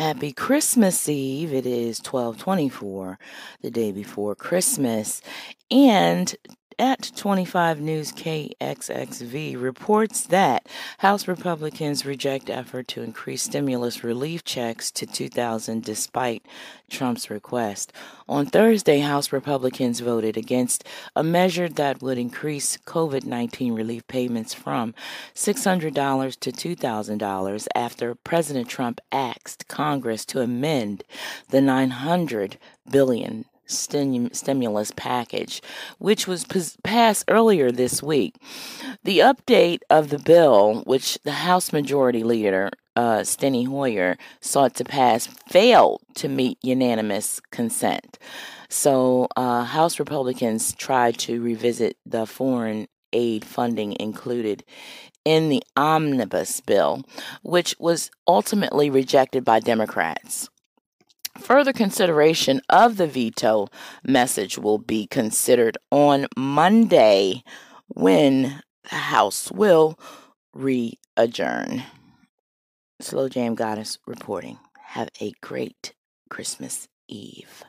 Happy Christmas Eve. It is 1224, the day before Christmas. And at 25 News KXXV reports that House Republicans reject effort to increase stimulus relief checks to 2000 despite Trump's request. On Thursday, House Republicans voted against a measure that would increase COVID-19 relief payments from $600 to $2,000 after President Trump asked Congress to amend the 900 billion stim- stimulus package, which was p- passed earlier this week. The update of the bill, which the House Majority Leader uh, Steny Hoyer sought to pass, failed to meet unanimous consent. So, uh, House Republicans tried to revisit the foreign aid funding included in the omnibus bill, which was ultimately rejected by Democrats. Further consideration of the veto message will be considered on Monday when the House will re adjourn. Slow Jam Goddess reporting. Have a great Christmas Eve.